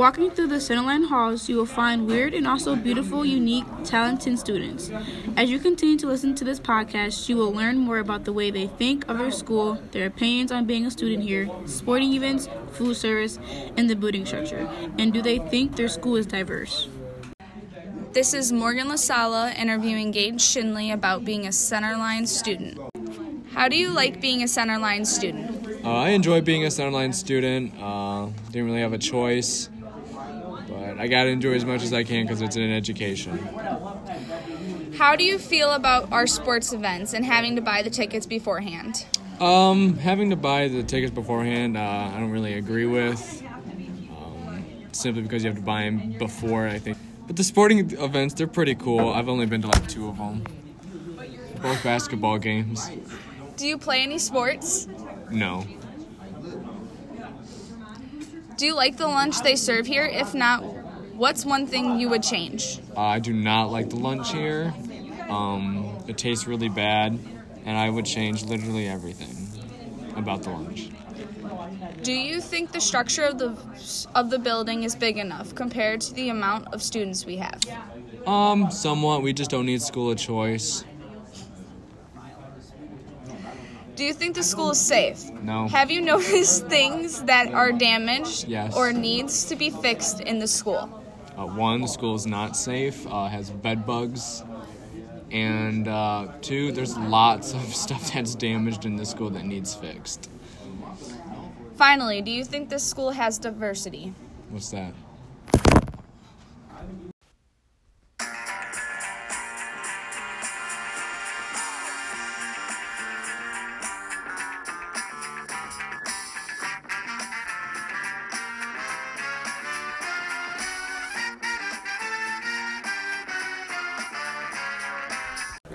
Walking through the Centerline halls, you will find weird and also beautiful, unique, talented students. As you continue to listen to this podcast, you will learn more about the way they think of their school, their opinions on being a student here, sporting events, food service, and the building structure. And do they think their school is diverse? This is Morgan LaSala interviewing Gage Shinley about being a Centerline student. How do you like being a Centerline student? Uh, I enjoy being a Centerline student. Uh, didn't really have a choice, I gotta enjoy as much as I can because it's an education. How do you feel about our sports events and having to buy the tickets beforehand? Um, having to buy the tickets beforehand, uh, I don't really agree with. Um, simply because you have to buy them before, I think. But the sporting events, they're pretty cool. I've only been to like two of them. Both basketball games. Do you play any sports? No. Do you like the lunch they serve here? If not, what's one thing you would change? Uh, I do not like the lunch here. Um, it tastes really bad, and I would change literally everything about the lunch. Do you think the structure of the of the building is big enough compared to the amount of students we have? Um, somewhat. We just don't need school of choice. Do you think the school is safe? No. Have you noticed things that are damaged Yes. or needs to be fixed in the school? Uh, one, the school is not safe. Uh, has bed bugs, and uh, two, there's lots of stuff that's damaged in the school that needs fixed. Finally, do you think this school has diversity? What's that?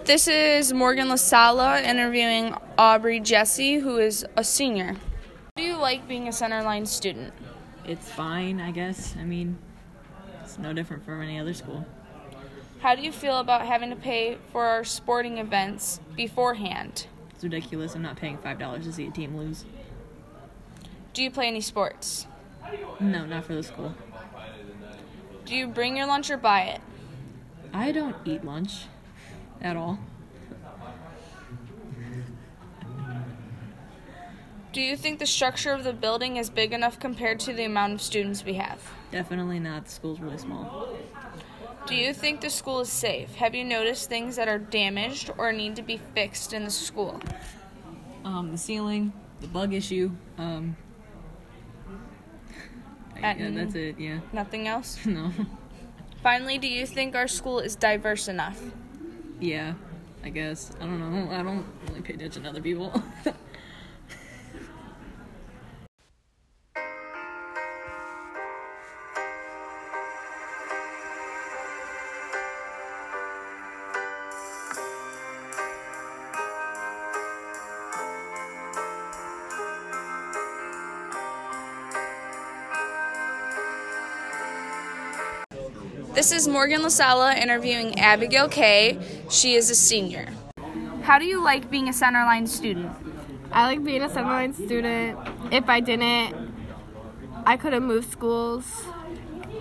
This is Morgan LaSala interviewing Aubrey Jesse, who is a senior. How do you like being a Centerline student? It's fine, I guess. I mean, it's no different from any other school. How do you feel about having to pay for our sporting events beforehand? It's ridiculous. I'm not paying five dollars to see a team lose. Do you play any sports? No, not for the school. Do you bring your lunch or buy it? I don't eat lunch at all. Do you think the structure of the building is big enough compared to the amount of students we have? Definitely not. The school's really small. Do you think the school is safe? Have you noticed things that are damaged or need to be fixed in the school? Um, the ceiling, the bug issue. Um, yeah, that's it. Yeah. Nothing else? No. Finally, do you think our school is diverse enough? Yeah. I guess. I don't know. I don't really pay attention to other people. This is Morgan LaSala interviewing Abigail Kay. She is a senior. How do you like being a Centerline student? I like being a Centerline student. If I didn't, I could have moved schools,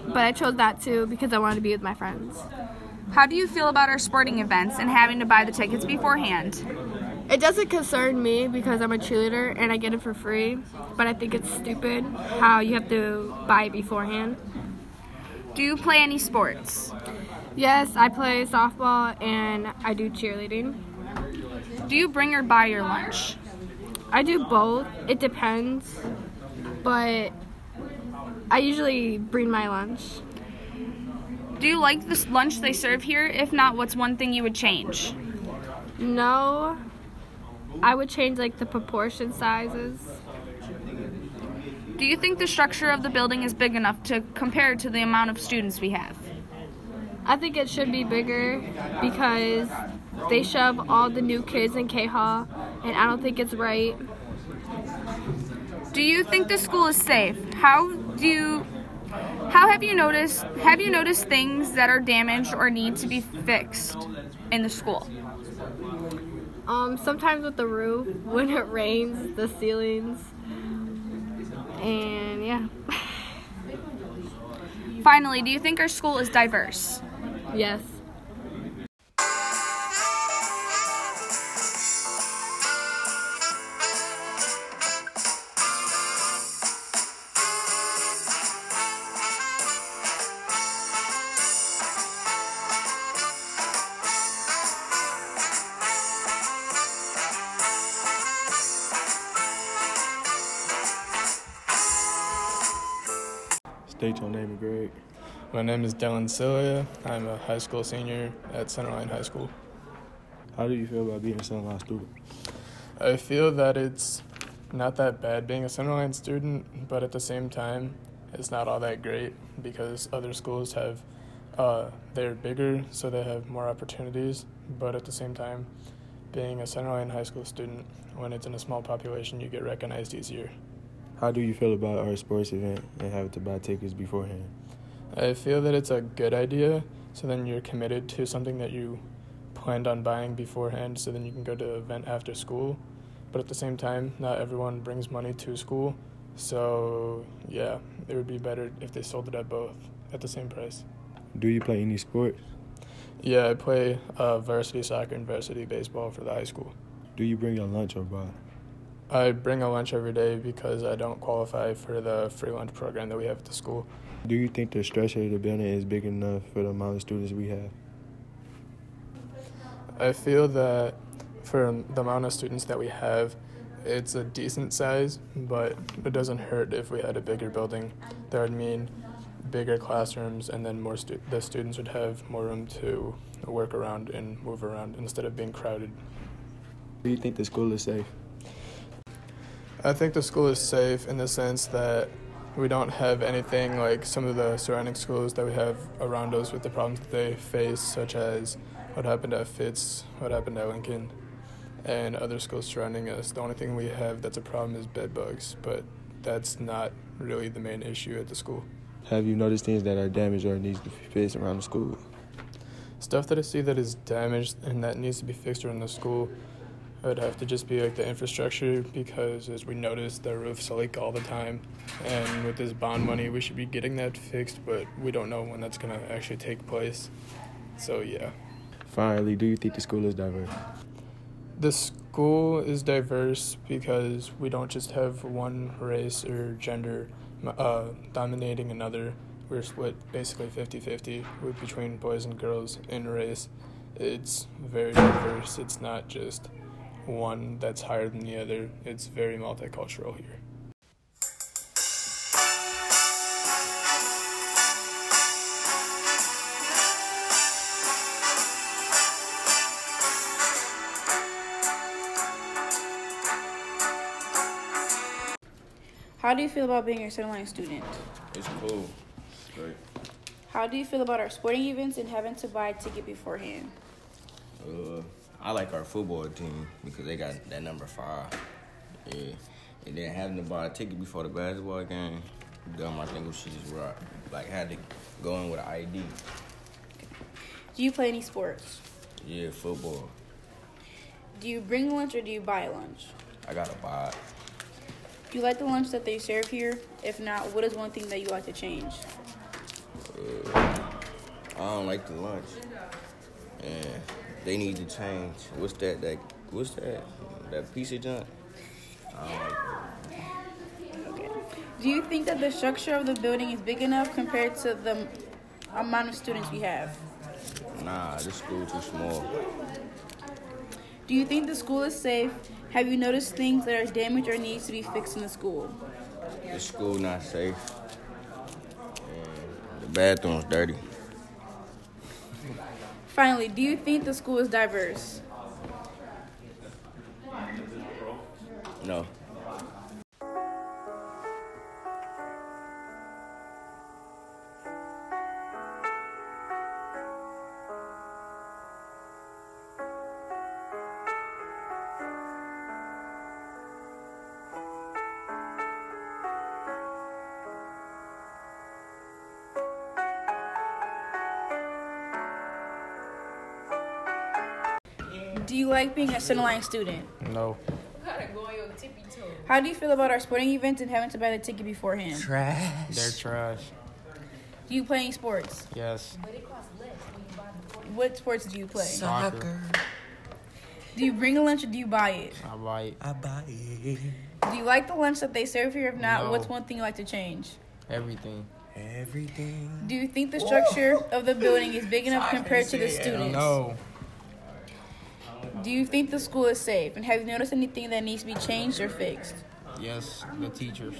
but I chose that too because I wanted to be with my friends. How do you feel about our sporting events and having to buy the tickets beforehand? It doesn't concern me because I'm a cheerleader and I get it for free, but I think it's stupid how you have to buy it beforehand. Do you play any sports? Yes, I play softball and I do cheerleading. Do you bring or buy your lunch? I do both. It depends, but I usually bring my lunch. Do you like the lunch they serve here? If not, what's one thing you would change? No, I would change like the proportion sizes. Do you think the structure of the building is big enough to compare to the amount of students we have? I think it should be bigger because they shove all the new kids in K Hall, and I don't think it's right. Do you think the school is safe? How do you how have you noticed have you noticed things that are damaged or need to be fixed in the school? Um, sometimes with the roof, when it rains, the ceilings, and yeah. Finally, do you think our school is diverse? Yes. State your name and grade. My name is Dylan Celia. I'm a high school senior at Centerline High School. How do you feel about being a Centerline student? I feel that it's not that bad being a Centerline student, but at the same time, it's not all that great because other schools have, uh, they're bigger, so they have more opportunities. But at the same time, being a Centerline High School student, when it's in a small population, you get recognized easier. How do you feel about our sports event and having to buy tickets beforehand? I feel that it's a good idea, so then you're committed to something that you planned on buying beforehand, so then you can go to the event after school. But at the same time, not everyone brings money to school, so yeah, it would be better if they sold it at both at the same price. Do you play any sports? Yeah, I play uh, varsity soccer and varsity baseball for the high school. Do you bring your lunch or buy? I bring a lunch every day because I don't qualify for the free lunch program that we have at the school. Do you think the structure of the building is big enough for the amount of students we have? I feel that for the amount of students that we have, it's a decent size, but it doesn't hurt if we had a bigger building. That would mean bigger classrooms, and then more stu- the students would have more room to work around and move around instead of being crowded. Do you think the school is safe? I think the school is safe in the sense that we don't have anything like some of the surrounding schools that we have around us with the problems that they face, such as what happened at Fitz, what happened at Lincoln, and other schools surrounding us. The only thing we have that's a problem is bed bugs, but that's not really the main issue at the school. Have you noticed things that are damaged or needs to be fixed around the school? Stuff that I see that is damaged and that needs to be fixed around the school it would have to just be like the infrastructure because as we notice the roofs leak all the time. And with this bond money we should be getting that fixed but we don't know when that's going to actually take place. So yeah. Finally, do you think the school is diverse? the school is diverse because we don't just have one race or gender uh, dominating another. We're split basically 50-50 between boys and girls in race. It's very diverse. It's not just one that's higher than the other. It's very multicultural here. How do you feel about being a Centerline student? It's cool. It's great. How do you feel about our sporting events and having to buy a ticket beforehand? Uh, I like our football team because they got that number five. Yeah. And then having to buy a ticket before the basketball game, dumb. I think we should just rock. Like had to go in with an ID. Do you play any sports? Yeah, football. Do you bring lunch or do you buy lunch? I gotta buy it. Do you like the lunch that they serve here? If not, what is one thing that you like to change? Uh, I don't like the lunch. And they need to change. What's that? That what's that? That piece of junk. I don't like that. Do you think that the structure of the building is big enough compared to the amount of students we have? Nah, this school too small. Do you think the school is safe? Have you noticed things that are damaged or needs to be fixed in the school? The school not safe. And the bathroom's dirty. Finally, do you think the school is diverse? No. Do you like being a Centerline student? No. How do you feel about our sporting events and having to buy the ticket beforehand? Trash. They're trash. Do you play any sports? Yes. What sports do you play? Soccer. Do you bring a lunch or do you buy it? I like I buy it. Do you like the lunch that they serve here? If not, No. what's one thing you like to change? everything. Everything. Do you think the structure of the building is big enough compared to the students? No. Do you think the school is safe? And have you noticed anything that needs to be changed or fixed? Yes, the teachers.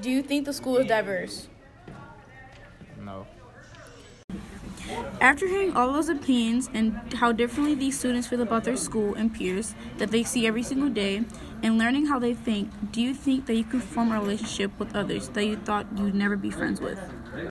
Do you think the school is diverse? No. After hearing all those opinions and how differently these students feel about their school and peers that they see every single day, and learning how they think, do you think that you can form a relationship with others that you thought you'd never be friends with?